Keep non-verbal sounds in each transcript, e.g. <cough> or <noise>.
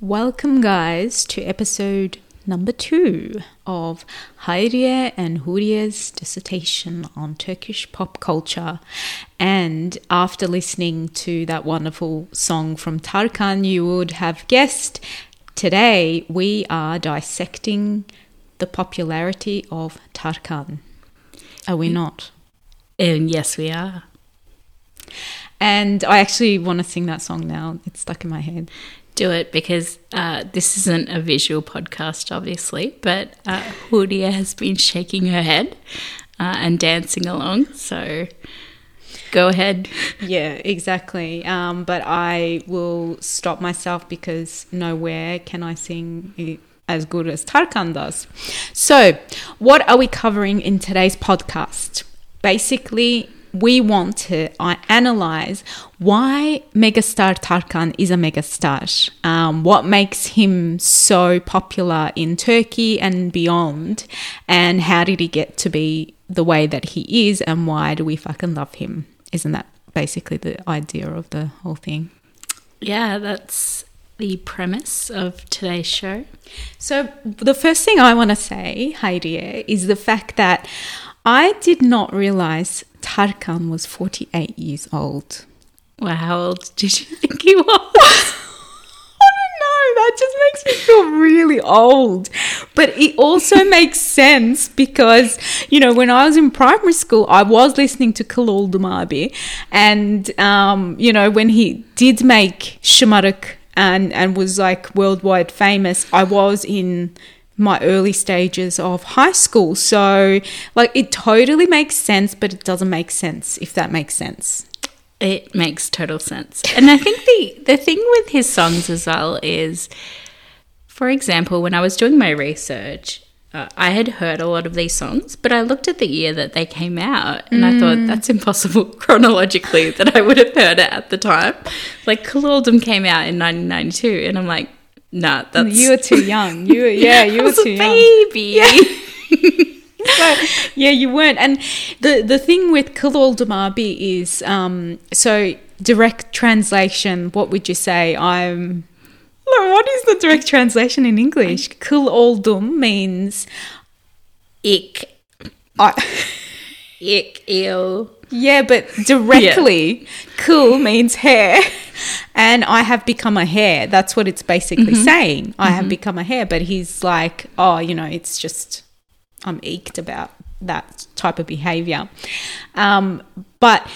Welcome, guys, to episode number two of Hayriye and Huriye's dissertation on Turkish pop culture. And after listening to that wonderful song from Tarkan, you would have guessed today we are dissecting the popularity of Tarkan. Are we not? And yes, we are. And I actually want to sing that song now. It's stuck in my head. Do it because uh, this isn't a visual podcast, obviously, but uh, Huriye has been shaking her head uh, and dancing along. So go ahead. Yeah, exactly. Um, but I will stop myself because nowhere can I sing as good as Tarkan does. So, what are we covering in today's podcast? Basically, we want to analyze why megastar Tarkan is a megastar. Um, what makes him so popular in Turkey and beyond, and how did he get to be the way that he is, and why do we fucking love him? Isn't that basically the idea of the whole thing? Yeah, that's the premise of today's show. So, the first thing I want to say, Heidi, is the fact that I did not realize Tarkan was 48 years old. Wow, how old did you think he was? <laughs> I don't know. That just makes me feel really old. But it also <laughs> makes sense because, you know, when I was in primary school, I was listening to Kıl Oldum abi. And, um, you know, when he did make Şımarık and, and was like worldwide famous, I was in my early stages of high school. So, like, it totally makes sense, but it doesn't make sense, if that makes sense. It makes total sense. And I think the, the thing with his songs as well is, for example, when I was doing my research, uh, I had heard a lot of these songs, but I looked at the year that they came out and I thought that's impossible <laughs> chronologically that I would have heard it at the time. Like Kıl Oldum came out in 1992, and I'm like, nah, that's. You were too young. You were, <laughs> yeah, you I were too young. baby. <laughs> But, yeah, you weren't. And the the thing with Kıl Oldum abi is, um, so direct translation. What would you say? I'm. What is the direct translation in English? Kul oldum means Ick, I, <laughs> ick, ew. Yeah, but directly, cool means hair, <laughs> and I have become a hair. That's what it's basically saying. I have become a hair, but he's like, oh, you know, it's just I'm eked about that type of behavior. Um, but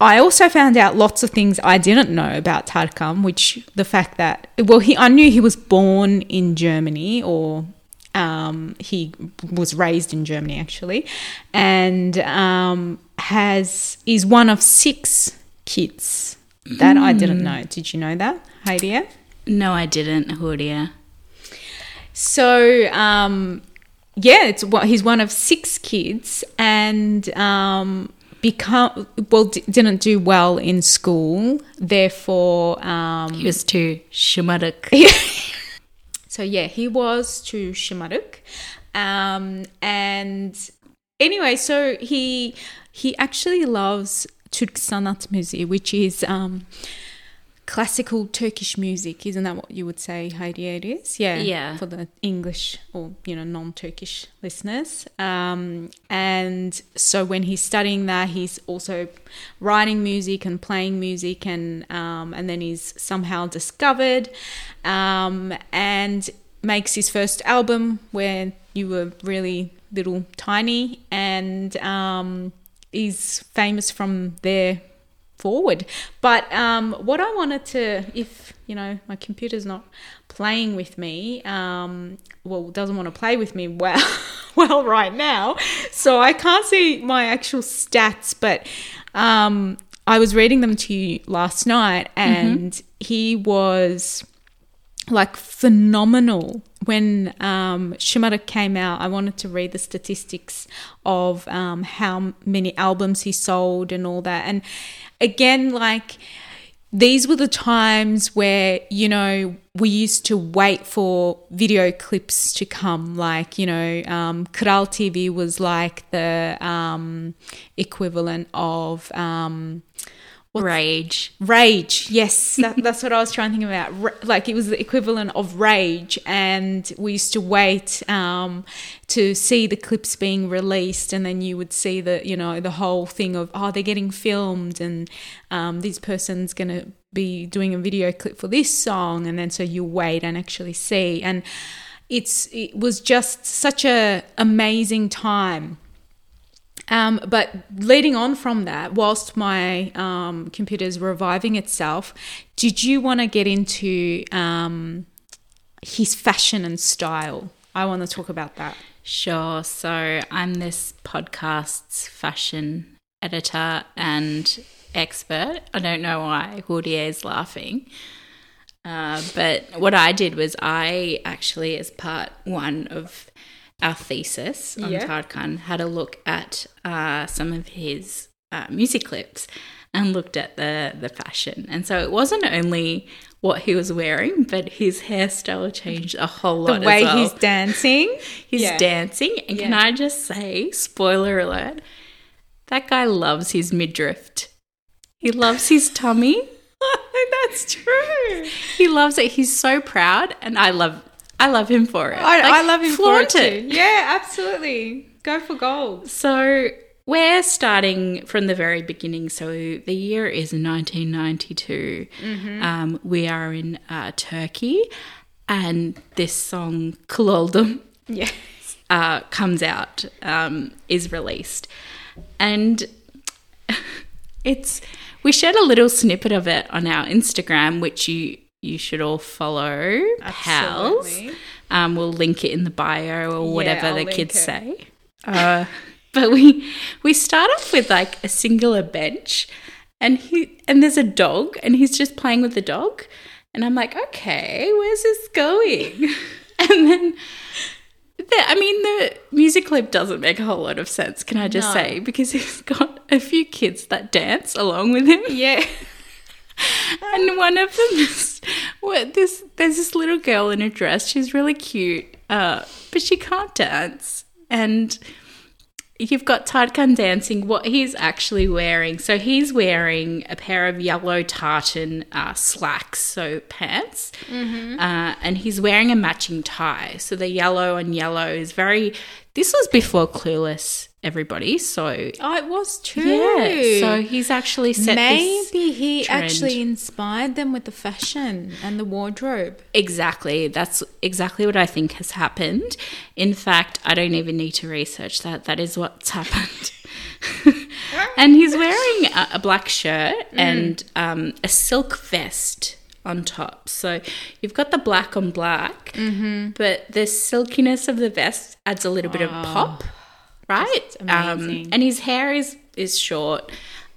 I also found out lots of things I didn't know about Tarkan, which the fact that well, he I knew he was born in Germany or um, he was raised in Germany actually, and um, has is one of six kids. That I didn't know. Did you know that, Heidi? No, I didn't, Huriye. So, um, yeah, it's what he's one of six kids, and um, become well d- didn't do well in school. Therefore, um, He was too Şımarık. <laughs> so yeah, he was to Şımarık, um, and anyway, so he he actually loves Türk sanat müziği, which is um, classical Turkish music. Isn't that what you would say, Heidi? It is, yeah, Yeah. for the English or you know non-Turkish listeners. Um, and so when he's studying that, he's also writing music and playing music, and um, and then he's somehow discovered um, and makes his first album where you were really little tiny, and um, is famous from there forward. But um, what I wanted to, if you know, my computer's not playing with me, um, well, doesn't want to play with me well, <laughs> well right now, so I can't see my actual stats. But um, I was reading them to you last night, and he was like phenomenal when um, Şımarık came out. I wanted to read the statistics of um, how many albums he sold and all that. And again, like these were the times where you know we used to wait for video clips to come. Like you know, um, Kral TV was like the um, equivalent of. Um, Rage. Rage, yes, that, that's what I was trying to think about. Ra- like it was the equivalent of Rage, and we used to wait um, to see the clips being released, and then you would see the you know the whole thing of oh they're getting filmed, and um, this person's gonna be doing a video clip for this song, and then so you wait and actually see, and it's it was just such a amazing time um, but leading on from that, whilst my um, computer is reviving itself, did you want to get into um, his fashion and style? I want to talk about that. Sure. So I'm this podcast's fashion editor and expert. I don't know why Huriye is laughing. Uh, but what I did was I actually, as part one of our thesis on Yeah. Tarkan, had a look at uh, some of his uh, music clips and looked at the the fashion. And so it wasn't only what he was wearing, but his hairstyle changed a whole lot. The way well. he's dancing. <laughs> He's Yeah. dancing. And can I just say, spoiler alert, that guy loves his midriff. He loves his tummy. <laughs> That's true. He loves it. He's so proud, and I love I love him for it. I, Like, I love him for it. Yeah, absolutely. Go for gold. So we're starting from the very beginning. So the year is 1992. Mm-hmm. Um, we are in uh, Turkey, and this song "Kuloldum" Yeah. uh, comes out, um, is released, and <laughs> it's we shared a little snippet of it on our Instagram, which you you should all follow. Pals, um, we'll link it in the bio or whatever I'll the kids it. say. <laughs> Uh, but we we start off with like a singular bench, and he and there's a dog, and he's just playing with the dog, and I'm like, okay, where's this going? <laughs> and then. The, I mean, the music clip doesn't make a whole lot of sense, can I just No. say? Because he's got a few kids that dance along with him Yeah. <laughs> and one of them is what this there's this little girl in a dress. She's really cute uh, but she can't dance. And you've got Tarkan dancing. What he's actually wearing so he's wearing a pair of yellow tartan uh, slacks so pants. Uh, and he's wearing a matching tie. So the yellow and yellow is very this was before clueless everybody so Oh, it was true. yeah so he's actually set Maybe he trend. actually inspired them with the fashion and the wardrobe. Exactly. That's exactly what I think has happened. In fact, I don't even need to research that. That is what's <laughs> happened. <laughs> and he's wearing a, a black shirt mm. and um, a silk vest on top. So you've got the black on black, mm-hmm. but the silkiness of the vest adds a little bit of ah. pop, right? Um, amazing. and his hair is is short.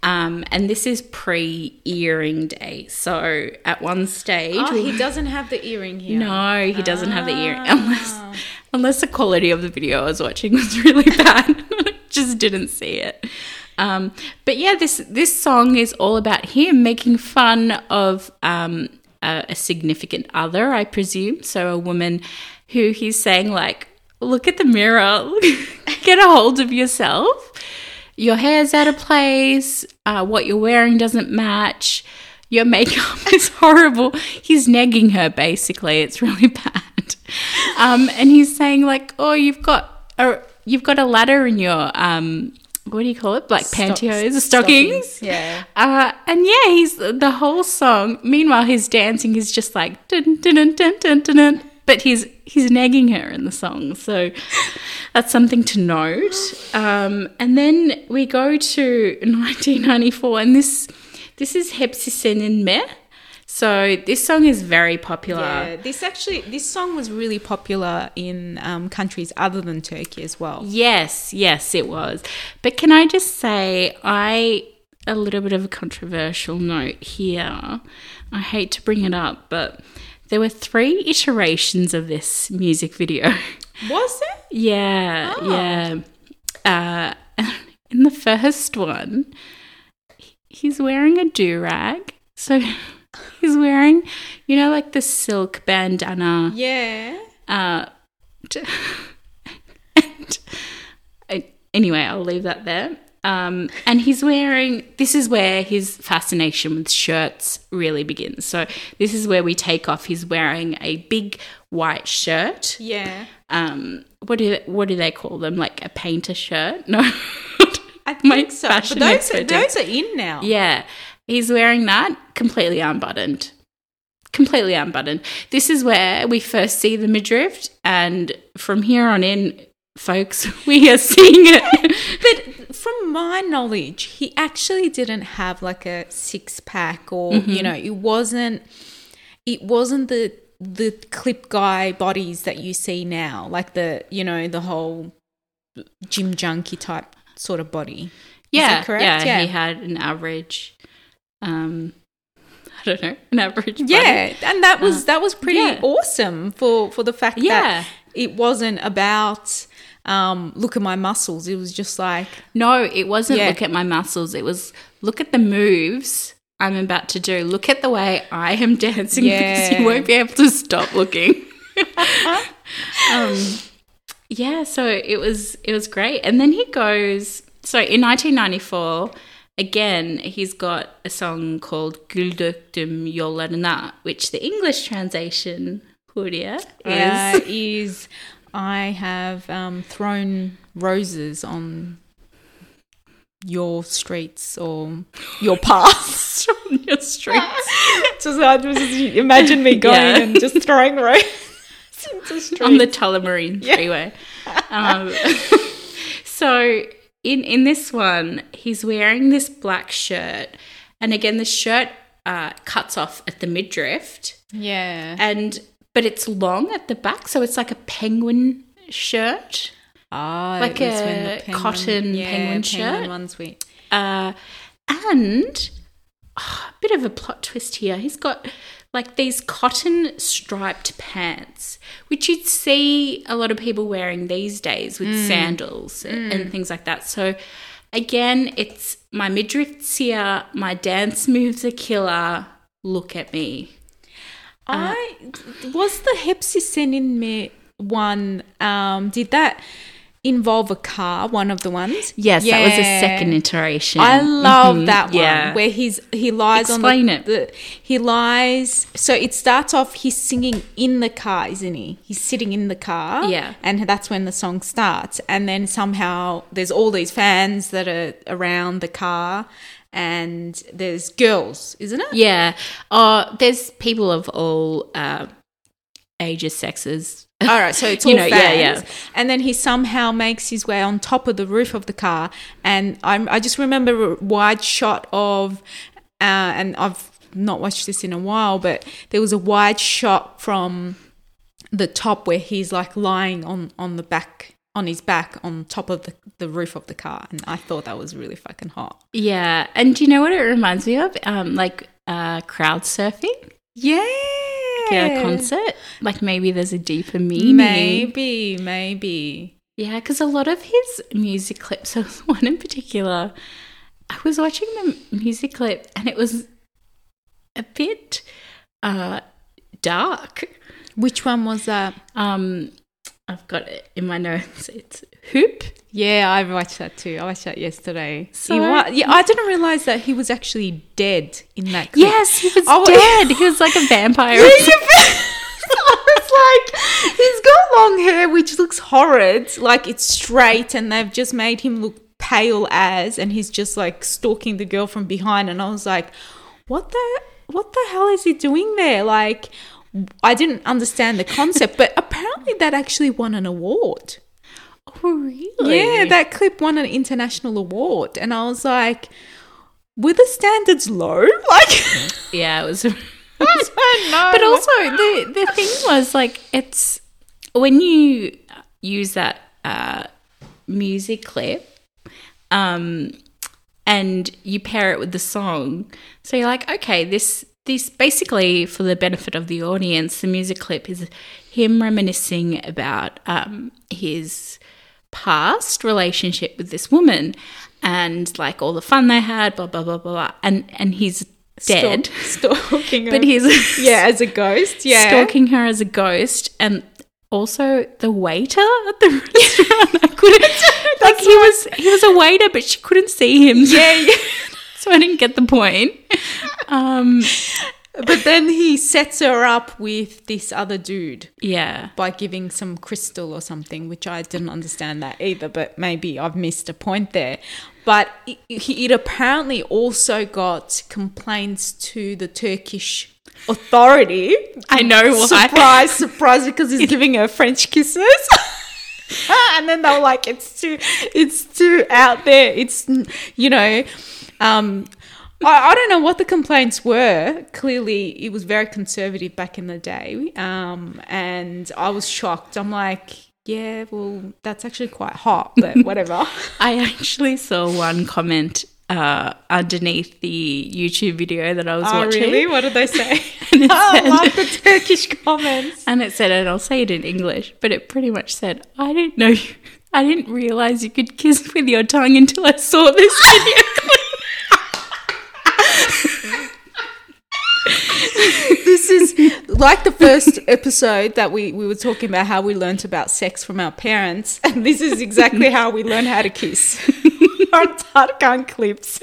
Um, and this is pre earring day. So at one stage, Oh, he doesn't have the earring here. no, he doesn't have the earring Ah. unless unless the quality of the video I was watching was <laughs> really bad. <laughs> Just didn't see it. Um, but yeah, this this song is all about him making fun of um, a, a significant other, I presume. So a woman who he's saying like, "Look at the mirror, <laughs> get a hold of yourself. Your hair's out of place. Uh, what you're wearing doesn't match." Your makeup <laughs> is horrible. He's nagging her basically. It's really <laughs> bad. Um, and he's saying like, "Oh, you've got a you've got a ladder in your um, what do you call it? Like pantyhose, stockings." Yeah. Uh, and yeah, he's the whole song. Meanwhile, his dancing is just like dun dun dun dun dun dun. But he's he's nagging her in the song, so that's something to note. Um, and then we go to 1994, and this this is Hepsi Senin Mi. So this song is very popular. Yeah, this actually, this song was really popular in um, countries other than Turkey as well. Yes, yes, it was. But can I just say, I a little bit of a controversial note here. I hate to bring it up, but there were three iterations of this music video. Was it? yeah, Oh. yeah. Uh, <laughs> in the first one, he's wearing a do rag. So <laughs> he's wearing, you know, like the silk bandana. Yeah. Uh, <laughs> and anyway, I'll leave that there. Um, and he's wearing, this is where his fascination with shirts really begins. So, this is where we take off. He's wearing a big white shirt. Yeah. Um, what do, what do they call them? Like a painter shirt? No. I <laughs> think My so. But those, are, those are in now. Yeah. He's wearing that completely unbuttoned. Completely unbuttoned. This is where we first see the midriff, and from here on in, folks, <laughs> we are seeing it. <laughs> But from my knowledge, he actually didn't have like a six pack or Mm-hmm. you know, it wasn't it wasn't the the clip guy bodies that you see now, like the you know, the whole gym junkie type sort of body. yeah, that correct? yeah, Yeah. He had an average, um, <laughs> I don't know, an average. body. Yeah, and that was that was pretty yeah. awesome for for the fact Yeah. that it wasn't about um look at my muscles. It was just like No, it wasn't Yeah. look at my muscles. It was look at the moves I'm about to do. Look at the way I am <laughs> dancing because Yeah. you won't be able to stop looking. <laughs> um, yeah, so it was it was great. And then he goes so in 1994 again he's got a song called Güldöktüm yollarına which the English translation Claudia is uh, is I have um, thrown roses on your streets or your paths. <laughs> on your streets. <laughs> just, I just imagine me going Yeah. and just throwing roses <laughs> on the Tullamarine freeway. Um, so in in this one, he's wearing this black shirt, and again, the shirt uh, cuts off at the midriff, yeah. and but it's long at the back, so it's like a penguin shirt. Ah, Like it was when a penguin- cotton penguin shirt? ones we Uh, and ah, a bit of a plot twist here. He's got like these cotton striped pants, which you'd see a lot of people wearing these days with sandals and things like that. So, again, it's my midriff's here, my dance moves are killer. Look at me. I was the Hepsi in me one. Um, did that involve a car? One of the ones. Yes, yeah. that was a second iteration. I love Mhm, that one yeah. where he's he lies Explain on the, it. the he lies. So it starts off he's singing in the car, isn't he? He's sitting in the car, Yeah. and that's when the song starts. And then somehow there's all these fans that are around the car, and there's girls, isn't it? Yeah. Uh, there's people of all uh, ages, sexes. <laughs> All right, so it's all You know, fans. yeah, yeah. And then he somehow makes his way on top of the roof of the car, and I'm, I just remember a wide shot of, uh, and I've not watched this in a while, but there was a wide shot from the top where he's like lying on on the back on his back on top of the, the roof of the car, and I thought that was really fucking hot. Yeah. And do you know what it reminds me of? Um, like uh, crowd surfing Yeah, at a concert. Like maybe there's a deeper meaning. Maybe, maybe. Yeah, because a lot of his music clips, <laughs> so one in particular, I was watching the music clip and it was a bit uh, dark. Which one was that? Um, I've got it in my notes. It's Hüp. Yeah, I watched that too. I watched that yesterday. So- wa- yeah, I didn't realize that he was actually dead in that. Clip. Yes, he was Oh, dead. He was like a vampire. <laughs> I was like, he's got long hair, which looks horrid. Like it's straight, and they've just made him look pale as, and he's just like stalking the girl from behind. And I was like, what the what the hell is he doing there? Like, I didn't understand the concept, but apparently that actually won an award. oh, really? Yeah, that clip won an international award, and I was like, were the standards low? <laughs> Like, yeah, it was. <laughs> <laughs> I don't know. But also the the thing was like it's when you use that uh, music clip, um, and you pair it with the song, so you're like, okay, this this basically for the benefit of the audience, the music clip is him reminiscing about um, his past relationship with this woman and like all the fun they had, blah blah blah blah, blah. and and he's dead. Stalk- stalking, <laughs> But her. he's <laughs> yeah, as a ghost. Yeah, stalking her as a ghost and also the waiter at the <laughs> restaurant. I couldn't like he was he was a waiter, but she couldn't see him. Yeah, yeah. <laughs> so I didn't get the point. <laughs> Um, But then he sets her up with this other dude yeah, by giving some crystal or something, which I didn't understand that either, but maybe I've missed a point there. But it, it apparently also got complaints to the Turkish authority. I know why. Surprise, <laughs> surprise, because he's giving her French kisses. and then they were like, it's too, it's too out there. It's, you know, um, I, I don't know what the complaints were. Clearly, it was very conservative back in the day. Um, and I was shocked. I'm like, yeah, well, that's actually quite hot, but <laughs> whatever. I actually saw one comment uh, underneath the YouTube video that I was oh, watching. really? What did they say? <laughs> <laughs> It I love the Turkish comments. And it said, and I'll say it in English, but it pretty much said, I didn't know you, I didn't realize you could kiss with your tongue until I saw this video clip. <laughs> this is like the first episode that we, we were talking about how we learnt about sex from our parents, and this is exactly how we learn how to kiss. <laughs> Our Tarkan clips.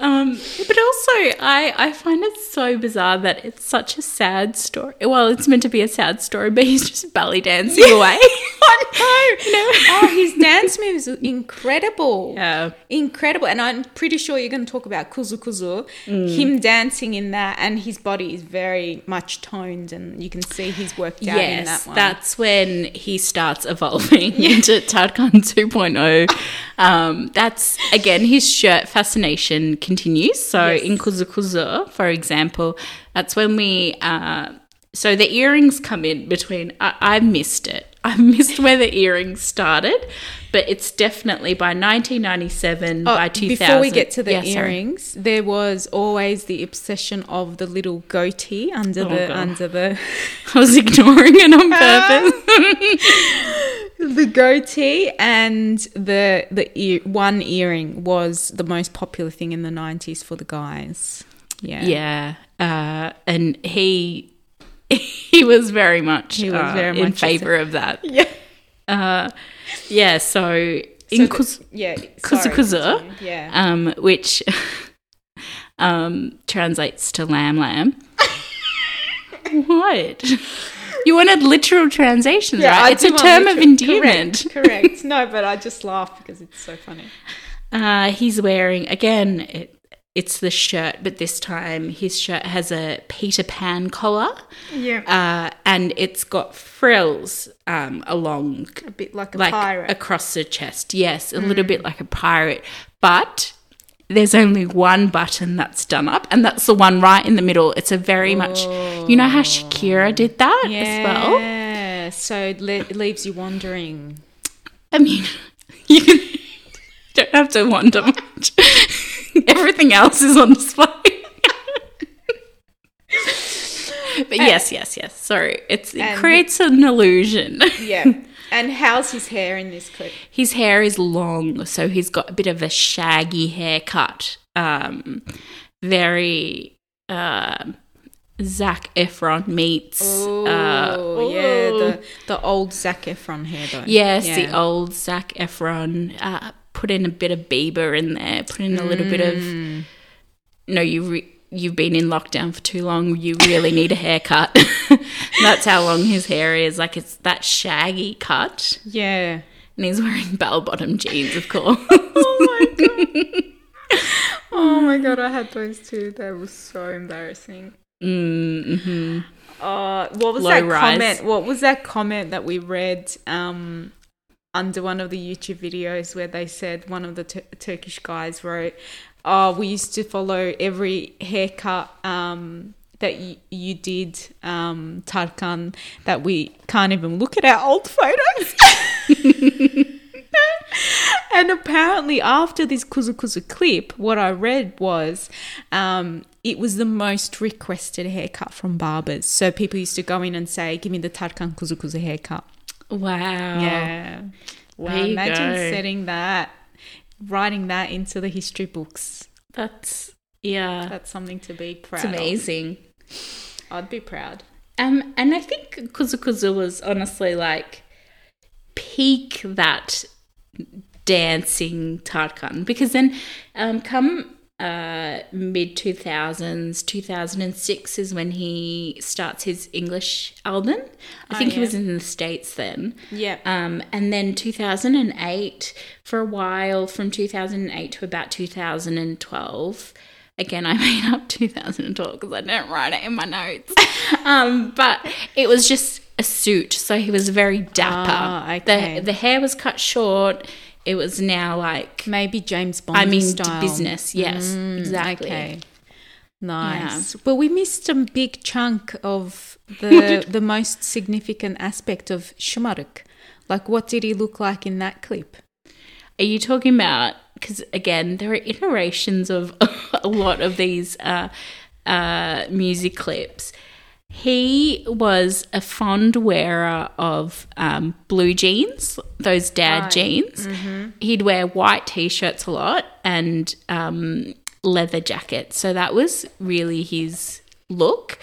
Um, but also, I, I find it so bizarre that it's such a sad story. Well, it's meant to be a sad story, but he's just belly dancing away. <laughs> I <laughs> know. Oh, his dance moves are incredible. Yeah. Incredible. And I'm pretty sure you're going to talk about Kuzu Kuzu. Him dancing in that, and his body is very much toned, and you can see he's worked out in that Yes, one. that's when he starts evolving into Tarkan 2.0. <laughs> Um, that's again his shirt fascination continues. So Yes. in Kuzu Kuzu, for example, that's when we. Uh, so the earrings come in between. I, I missed it. <laughs> I missed where the earrings started, but it's definitely by 1997, Oh, by 2000. Before we get to the Yeah, sorry. earrings, there was always the obsession of the little goatee under the God. under the <laughs> I was ignoring it on <laughs> purpose. The goatee and the the ear, one earring was the most popular thing in the nineties for the guys. Yeah, Yeah, uh, and he <laughs> he was very much He was uh, very in favor of that. <laughs> yeah. Uh, yeah, so So in Kuz- yeah, Kuzu sorry, Kuzu, yeah. um, which <laughs> um, translates to lamb lamb. what? You wanted literal translations, Yeah, I right? It's a term of endearment. Correct, correct. No, but I just laugh because it's so funny. Uh, he's wearing again. It, it's the shirt, but this time his shirt has a Peter Pan collar. Yeah, uh, and it's got frills um, along, a bit like a like pirate. Mm. across the chest. Yes, a little bit like a pirate, but there's only one button that's done up, and that's the one right in the middle. It's a very much, you know how Shakira did that as well. Yeah, so it, le- leaves you wondering. I mean, <laughs> you don't have to wonder much. <laughs> Everything else is on display. <laughs> but yes, yes, yes. Sorry, it's it And- creates an illusion. <laughs> Yeah, and how's his hair in this clip? His hair is long, so he's got a bit of a shaggy haircut. Um, very um Zac Efron meets. Oh, uh, yeah, the the old Zac Efron hair though. yes, Yeah. the old Zac Efron. Uh, put in a bit of Bieber in there. Put in a little bit of. Mm. No, you. Re- You've been in lockdown for too long. You really need a haircut. <laughs> That's how long his hair is. Like it's that shaggy cut. Yeah. And he's wearing bell bottom jeans, of course. <laughs> Oh my god. oh my god, I had those too. They were so embarrassing. mm-hmm. Uh, what was Low that rise. comment? What was that comment that we read um, under one of the YouTube videos where they said one of the Tur- Turkish guys wrote, "Oh, we used to follow every haircut um, that y- you did, um, Tarkan, that we can't even look at our old photos." <laughs> and apparently, after this Kuzu Kuzu clip, what I read was um, it was the most requested haircut from barbers. So people used to go in and say, Give me the Tarkan Kuzu Kuzu haircut. Wow. Yeah. Wow. Imagine go. setting that, writing that into the history books. That's, yeah. That's something to be proud It's amazing. of. I'd be proud. Um, and I think Kuzu Kuzu was honestly like peak that dancing Tarkan because then um, come uh, mid 2000s, 2006 is when he starts his English album. I Oh, think he was in the States then. Yeah. Um, and then 2008, for a while, from 2008 to about 2012. Again, I <laughs> made up 2012 because I didn't write it in my notes. <laughs> um, but it was just a suit, so he was very dapper. Ah, okay. The the hair was cut short. It was now like Maybe James Bond I mean style. business. Yes, Mm, exactly. Okay. Nice. Well, we missed a big chunk of the <laughs> the most significant aspect of Şımarık. Like, what did he look like in that clip? Are you talking about? Because again, there are iterations of <laughs> a lot of these uh, uh, music clips. He was a fond wearer of um, blue jeans, those dad Right. jeans. He'd wear white t-shirts a lot and um, leather jackets. So that was really his look.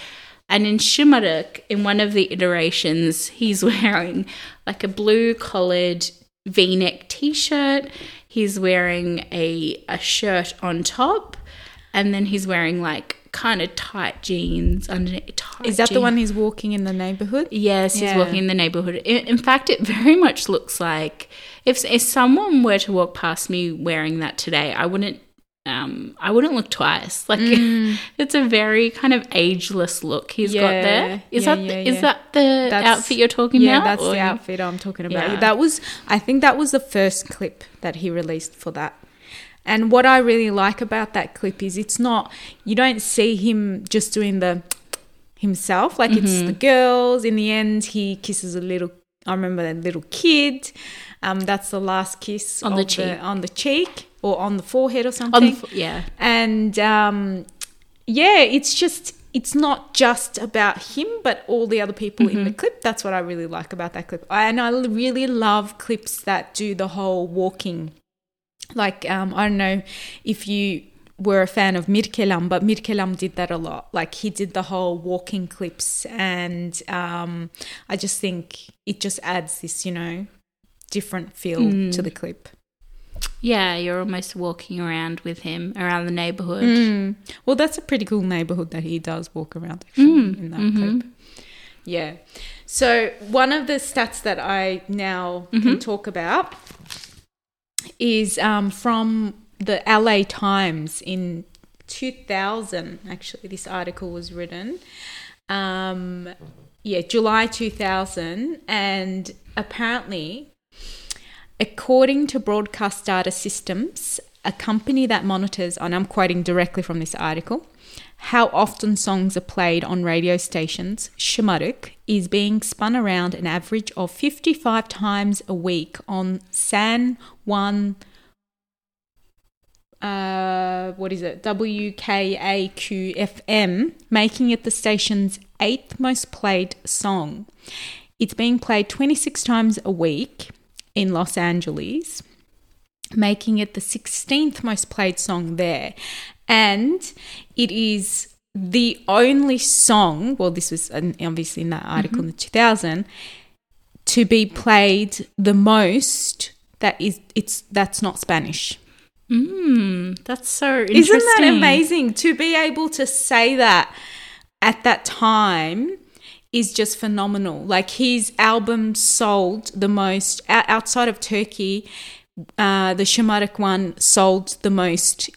And in Şımarık, in one of the iterations, he's <laughs> wearing like a blue collared v-neck t-shirt. He's wearing a, a shirt on top, and then he's wearing like kind of tight jeans underneath. Tight Is that the one he's walking in the neighborhood? Yes, he's Yeah. walking in the neighborhood. In, in fact, it very much looks like if if someone were to walk past me wearing that today, I wouldn't. Um, I wouldn't look twice. Like <laughs> it's a very kind of ageless look he's got Yeah, there. Is yeah, that yeah, is yeah. that the That's- outfit you're talking yeah, about? that's Or- the outfit I'm talking about. Yeah. That was, I think, that was the first clip that he released for that. And what I really like about that clip is it's not you don't see him just doing the himself like it's Mm-hmm. the girls. In the end, he kisses a little. I remember a little kid. Um, that's the last kiss On the cheek. on the cheek or on the forehead or On something the, f- yeah, and um, yeah, it's just it's not just about him, but all the other people in the clip. That's what I really like about that clip, and I really love clips that do the whole walking. Like um, I don't know if you were a fan of Mirkelam, but Mirkelam did that a lot. Like he did the whole walking clips, and um, I just think it just adds this, you know, different feel to the clip. yeah. You're almost walking around with him around the neighborhood. Mm. Well, that's a pretty cool neighborhood that he does walk around actually in that clip. Yeah. So one of the stats that I now can talk about is um, from the LA Times in 2000. Actually, this article was written. Um, yeah, July 2000, and apparently According to Broadcast Data Systems, a company that monitors, and I'm quoting directly from this article, how often songs are played on radio stations, Şımarık is being spun around an average of 55 times a week on San Juan, uh, what is it, WKAQ-FM, making it the station's eighth most played song. It's being played 26 times a week in Los Angeles, making it the 16th most played song there. And it is the only song, well, this was um, obviously in that article in the 2000, to be played the most that is it's that's not Spanish. Mm, that's so interesting. Isn't that amazing to be able to say that at that time is just phenomenal. Like his album sold the most outside of Turkey. Uh, the Şımarık one sold the most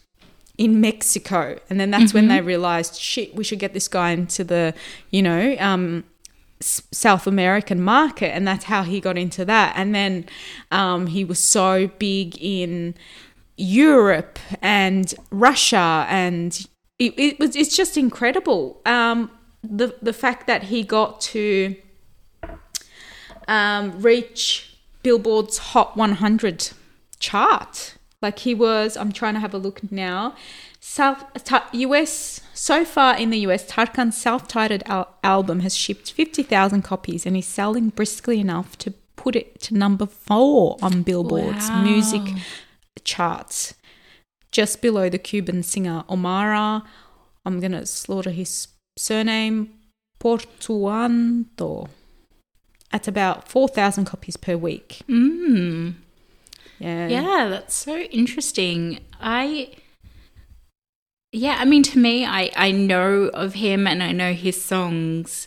in Mexico, and then that's when they realized, shit, we should get this guy into the, you know, um, South American market, and that's how he got into that. And then um, he was so big in Europe and Russia, and it, it was it's just incredible. Um, the the fact that he got to um, reach Billboard's Hot 100 chart. Like he was, I'm trying to have a look now. South ta- US so far in the US, Tarkan's self-titled al- album has shipped 50,000 copies and is selling briskly enough to put it to number four on Billboard's Wow. music charts, just below the Cuban singer Omara. I'm gonna slaughter his surname. Portuondo at about 4,000 copies per week. Mm. Yeah. Yeah, that's so interesting. I yeah, I mean to me I I know of him and I know his songs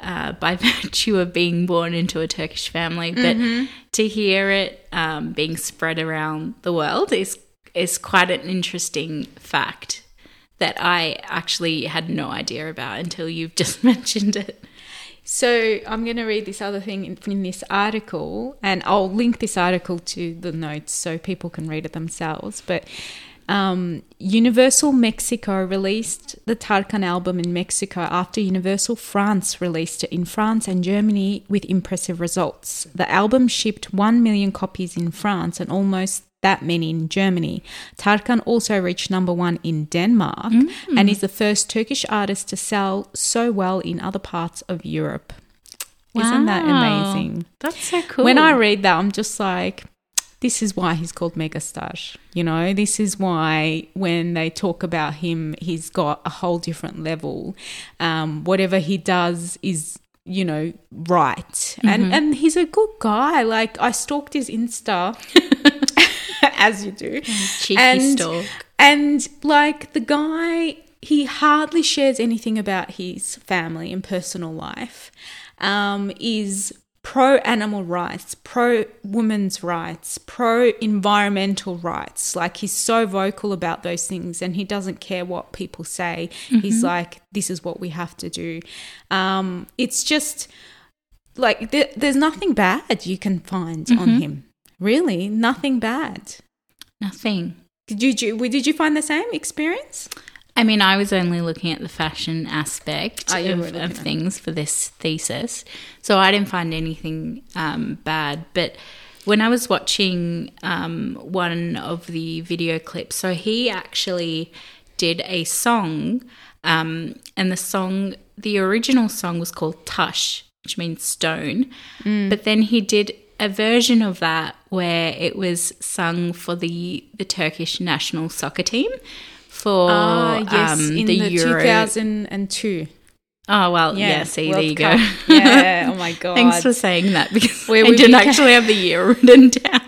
uh, by <laughs> virtue of being born into a Turkish family, but Mm-hmm. to hear it um, being spread around the world is is quite an interesting fact that I actually had no idea about until you've <laughs> just mentioned it. So I'm going to read this other thing in, in this article, and I'll link this article to the notes so people can read it themselves. But um, Universal Mexico released the Tarkan album in Mexico after Universal France released it in France and Germany with impressive results. The album shipped 1 million copies in France and almost that many in Germany. Tarkan also reached number one in Denmark and is the first Turkish artist to sell so well in other parts of Europe. Isn't that amazing? That's so cool. When I read that, I'm just like, this is why he's called Megastar. You know, this is why when they talk about him, he's got a whole different level. Um, whatever he does is, you know, right. And and he's a good guy. Like I stalked his Insta, <laughs> <laughs> as you do. cheeky and- stalk. And like the guy, he hardly shares anything about his family and personal life. Um, is pro animal rights, pro women's rights, pro environmental rights. Like he's so vocal about those things, and he doesn't care what people say. He's like, this is what we have to do. Um, it's just like there, there's nothing bad you can find on him. Really, nothing bad. Nothing. Did you, did you find the same experience? I mean, I was only looking at the fashion aspect Oh, of, of things for this thesis, so I didn't find anything um, bad. But when I was watching um, one of the video clips, so he actually did a song, um, and the song, the original song was called Taş, which means stone, Mm. but then he did a version of that where it was sung for the the Turkish national soccer team for Ah, yes, um, in the, the, Euro. 2002. Oh well, yeah. see, there you Cup. go. <laughs> Yeah. Oh my god. Thanks for saying that because Where I didn't became- actually have the year <laughs> written down.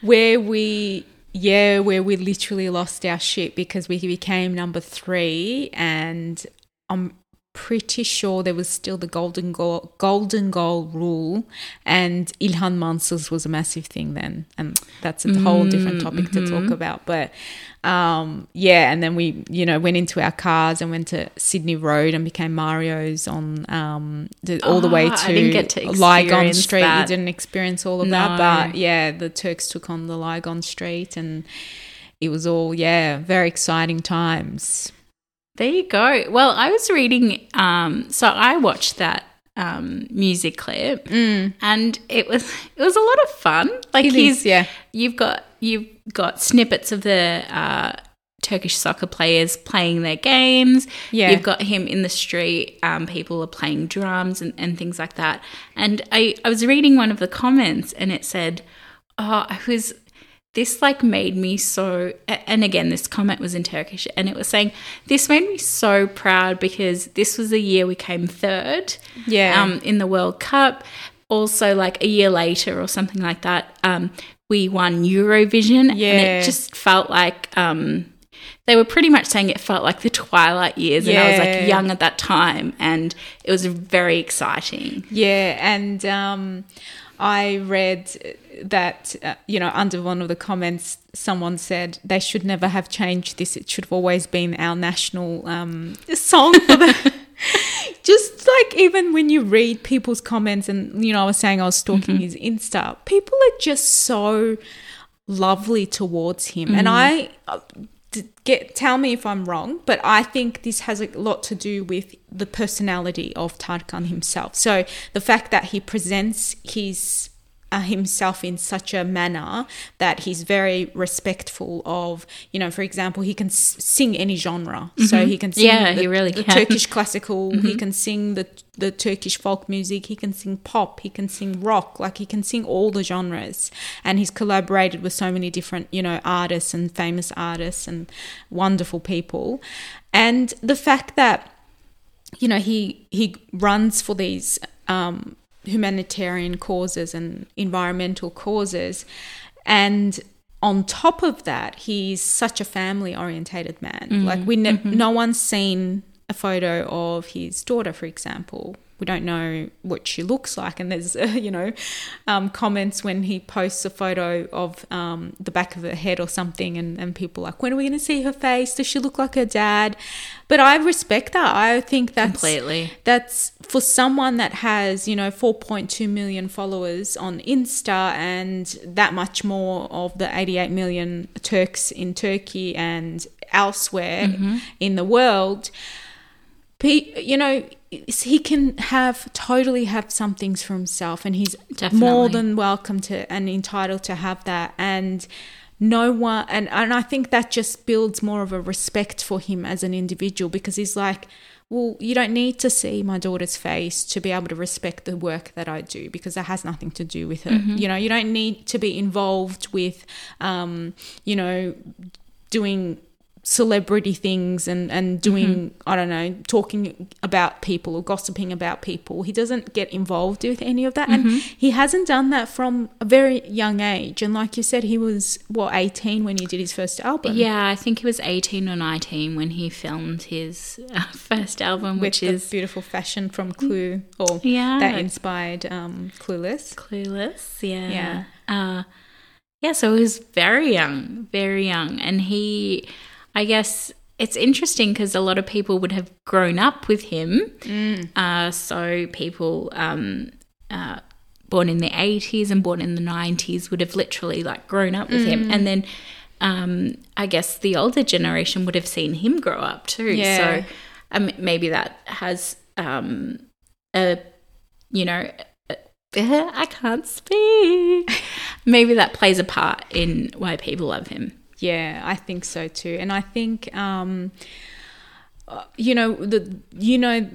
where we yeah where we literally lost our shit because we became number three and i'm pretty sure there was still the golden goal golden goal rule and ilhan mansız was a massive thing then and that's a whole different topic to talk about but um yeah and then we you know went into our cars and went to sydney road and became mario's on um the, all the way Ah, to to Lygon street that. you didn't experience all of No. that but yeah, the Turks took on the Lygon Street and it was all, yeah, very exciting times. There you go. Well, I was reading. Um, so I watched that um, music clip, and it was it was a lot of fun. Like It he's is, yeah. you've got you've got snippets of the uh, Turkish soccer players playing their games. Yeah. You've got him in the street. Um, people are playing drums and, and things like that. And I, I was reading one of the comments and it said, Oh, I was this like made me so and again this comment was in turkish and it was saying this made me so proud because this was the year we came third Yeah. um, in the world cup. Also like a year later or something like that um, we won eurovision and it just felt like um, they were pretty much saying it felt like the twilight years and i was like young at that time and it was very exciting. Yeah, and um, I read that uh, you know under one of the comments, someone said they should never have changed this. It should have always been our national um, song. For the <laughs> Just like even when you read people's comments, and you know, I was saying I was stalking his Insta. People are just so lovely towards him, and I. Get tell me if I'm wrong, but I think this has a lot to do with the personality of Tarkan himself. So the fact that he presents his himself in such a manner that he's very respectful of, you know, for example, he can s- sing any genre. So he can sing Mm-hmm. Yeah, the, he really the can. Mm-hmm. Turkish classical, he can sing the the Turkish folk music, he can sing pop, he can sing rock, like he can sing all the genres. And he's collaborated with so many different, you know, artists and famous artists and wonderful people. And the fact that you know, he he runs for these um, humanitarian causes and environmental causes, and on top of that, he's such a family orientated man. Mm-hmm. Like we, ne- mm-hmm. no one's seen a photo of his daughter, for example. We don't know what she looks like, and there's <laughs> uh, you know um, comments when he posts a photo of um, the back of her head or something, and, and people are like, when are we going to see her face? Does she look like her dad? But I respect that. I think that's Completely. that's for someone that has you know 4.2 million followers on insta and that much more of the 88 million turks in turkey and elsewhere Mm-hmm. in the world you know he can have totally have some things for himself and he's more than welcome to and entitled to have that. And no one and, and i think that just builds more of a respect for him as an individual because he's like well you don't need to see my daughter's face to be able to respect the work that i do because that has nothing to do with her. You know you don't need to be involved with um, you know doing celebrity things and and doing I don't know talking about people or gossiping about people he doesn't get involved with any of that and he hasn't done that from a very young age and like you said he was what 18 when he did his first album Yeah, I think he was 18 or 19 when he filmed his uh, first album, with which the is beautiful fashion from Clue or Yeah. that inspired um Clueless Clueless. Yeah. Yeah. Uh, yeah, so he was very young, very young. And he, I guess it's interesting because a lot of people would have grown up with him. Uh, so people um, uh, born in the 80s and born in the 90s would have literally like grown up with him. And then um, I guess the older generation would have seen him grow up too. Yeah. So um, maybe that has um, a, you know, a- <laughs> I can't speak. Maybe that plays a part in why people love him. Yeah, I think so too. And I think, um, uh, you know, the you know,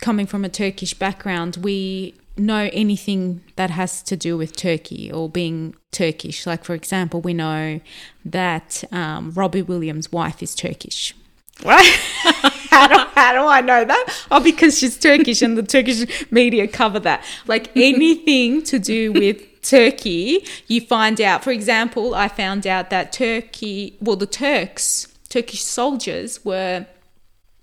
coming from a Turkish background, we know anything that has to do with Turkey or being Turkish. Like, for example, we know that um, Robbie Williams' wife is Turkish. Right? <laughs> how, do, how do I know that? Oh, because she's Turkish and the Turkish media cover that. Like anything to do with Turkey, you find out. For example, I found out that Turkey, well, the Turks, Turkish soldiers were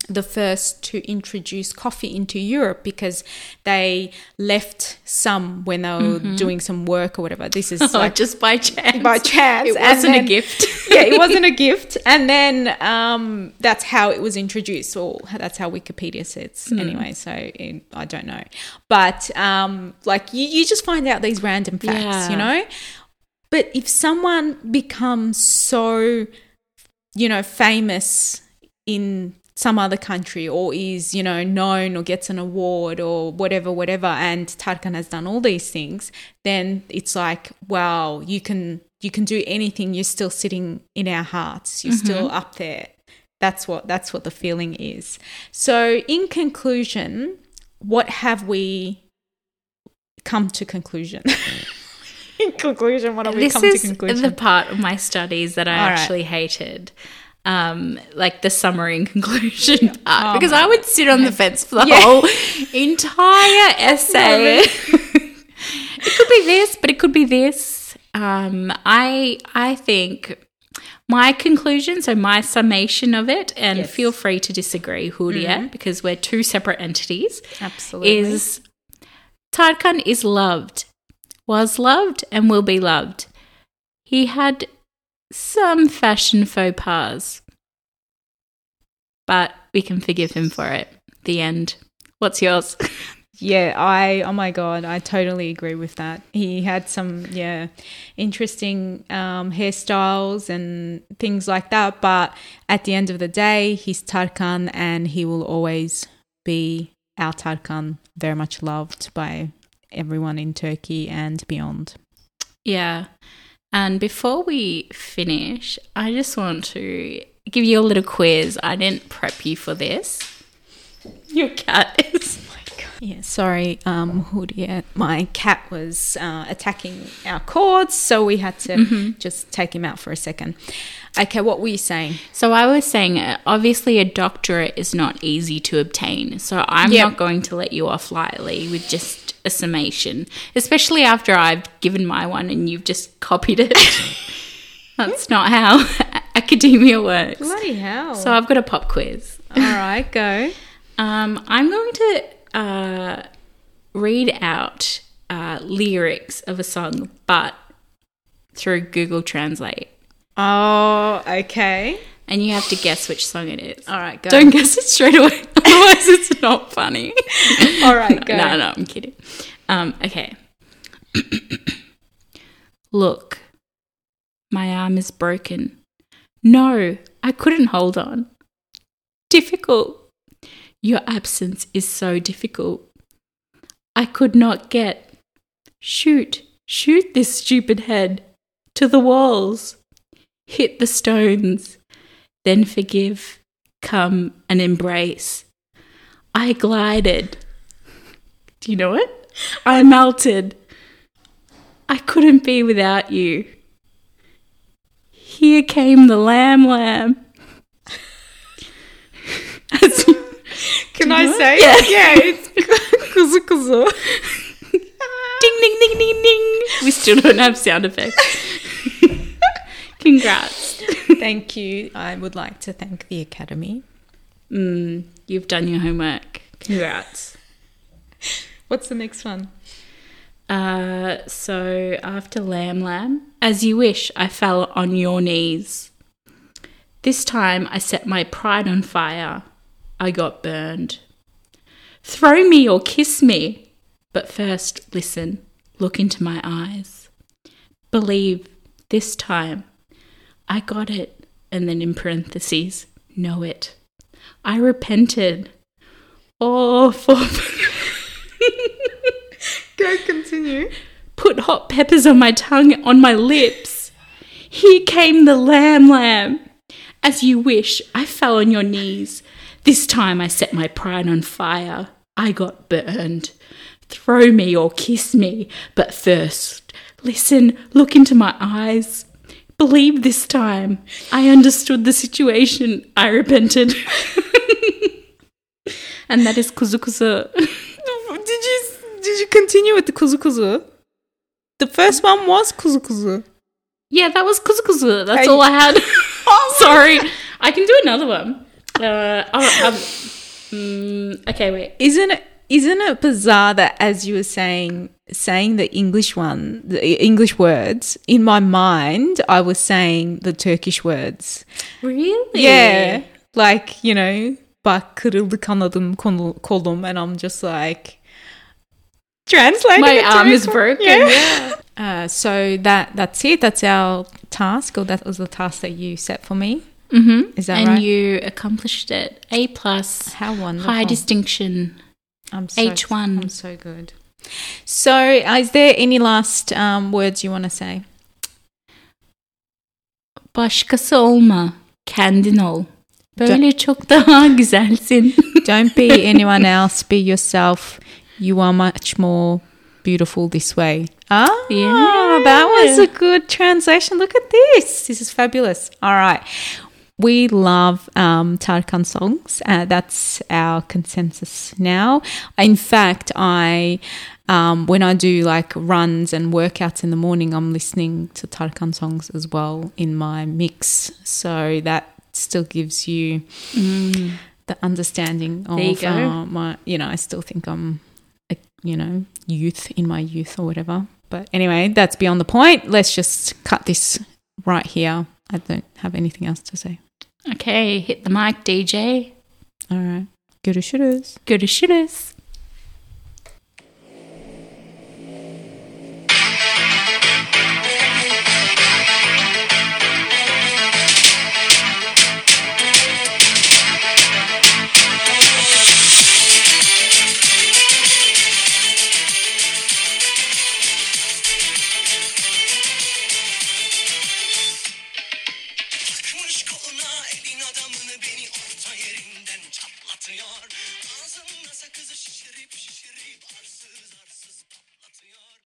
the first to introduce coffee into Europe because they left some when they were doing some work or whatever. This is <laughs> Oh, like just by chance. by chance. It wasn't then- a gift. <laughs> yeah, it wasn't a <laughs> gift. And then um, that's how it was introduced, or that's how Wikipedia says anyway. So it, I don't know. But um, like you, you just find out these random facts, you know? But if someone becomes so, you know, famous in some other country or is, you know, known or gets an award or whatever, whatever, and Tarkan has done all these things, then it's like, wow, you can you can do anything, you're still sitting in our hearts. You're mm-hmm. still up there. That's what that's what the feeling is. So in conclusion, what have we come to conclusion? <laughs> in conclusion, what have we this come is to conclusion? the part of my studies that I All right. actually hated. Um, like the summary and conclusion part, Oh because I would sit on the fence for the Yeah. whole entire <laughs> essay. <laughs> it could be this, but it could be this. Um, I I think my conclusion, so my summation of it, and Yes. Mm-hmm. feel free to disagree, Huriye, because we're two separate entities Absolutely. is Tarkan is loved, was loved, and will be loved. He had some fashion faux pas, but we can forgive him for it. The end. What's yours? <laughs> Yeah, I oh my god, I totally agree with that. He had some yeah, interesting um, hairstyles and things like that, but at the end of the day, he's Tarkan and he will always be our Tarkan, very much loved by everyone in Turkey and beyond. Yeah. And before we finish, I just want to give you a little quiz. I didn't prep you for this. <laughs> Your cat is. Yeah, sorry, um. Yeah, my cat was uh, attacking our cords, so we had to just take him out for a second. Okay, what were you saying? So I was saying, uh, obviously, a doctorate is not easy to obtain. So I'm Yep. not going to let you off lightly with just a summation, especially after I've given my one and you've just copied it. <laughs> That's not how <laughs> academia works. Bloody hell! So I've got a pop quiz. all right, go. <laughs> Um, I'm going to uh, read out uh, lyrics of a song, but through Google Translate. Oh, okay. And you have to guess which song it is. All right, go. Don't guess it straight away, <laughs> otherwise it's not funny. <laughs> All right, go. no, no, I'm kidding. Um, okay. <clears throat> Look, my arm is broken. No, I couldn't hold on. Difficult. Your absence is so difficult. I could not get. Shoot, shoot this stupid head to the walls. Hit the stones. Then forgive. Come and embrace. I glided. Do you know it? I melted. I couldn't be without you. Here came the lamb lamb. <laughs> As you- Can I it? say? Yeah. yeah. It's <laughs> kuzu kuzu. ding ding ding ding ding. We still don't have sound effects. <laughs> Congrats. Thank you. I would like to thank the Academy. Mm, you've done your homework. Congrats. What's the next one? Uh, so after Lamb Lamb, as you wish, I fell on your knees. This time I set my pride on fire. I got burned. Throw me or kiss me. But first, listen, look into my eyes. Believe this time. I got it. And then in parentheses, know it. I repented. Oh, for. <laughs> Go continue. put hot peppers on my tongue, on my lips. Here came the lamb lamb. As you wish, I fell on your knees. This time I set my pride on fire. I got burned. Throw me or kiss me, but first, listen, look into my eyes. Believe this time. I understood the situation. I repented. <laughs> and that is kuzu kuzu. <laughs> Did you did you continue with the kuzu kuzu? The first one was kuzu kuzu. Yeah, that was kuzu kuzu. That's Hey. all I had. <laughs> Oh Sorry, I can do another one. Uh, oh, um, mm, okay, wait. Isn't it isn't it bizarre that as you were saying saying the English one, the English words, in my mind I was saying the Turkish words. Really? Yeah. Like, you know, bak kırıldı kanadım kolum and I'm just like translating My arm is broken. Yeah. Yeah. Uh, so that that's it. That's our task, or that was the task that you set for me. Mm-hmm. Is that and right? you accomplished it. A plus. How wonderful! High distinction. I'm so, H1. I'm so good. So, is there any last um, words you want to say? Başkası olma. Kendin ol. Böyle çok daha <laughs> güzelsin. Don't be <laughs> anyone else. Be yourself. You are much more beautiful this way. Ah, Yeah. that was a good translation. Look at this. This is fabulous. All right. We love um, Tarkan songs. Uh, that's our consensus now. In fact, I, um, when I do like runs and workouts in the morning, I'm listening to Tarkan songs as well in my mix. So that still gives you the understanding of you uh, my, you know, I still think I'm, a, you know, youth in my youth or whatever. But anyway, that's beyond the point. Let's just cut this right here. I don't have anything else to say. Okay, hit the mic, DJ. All right. Görüşürüz. Görüşürüz.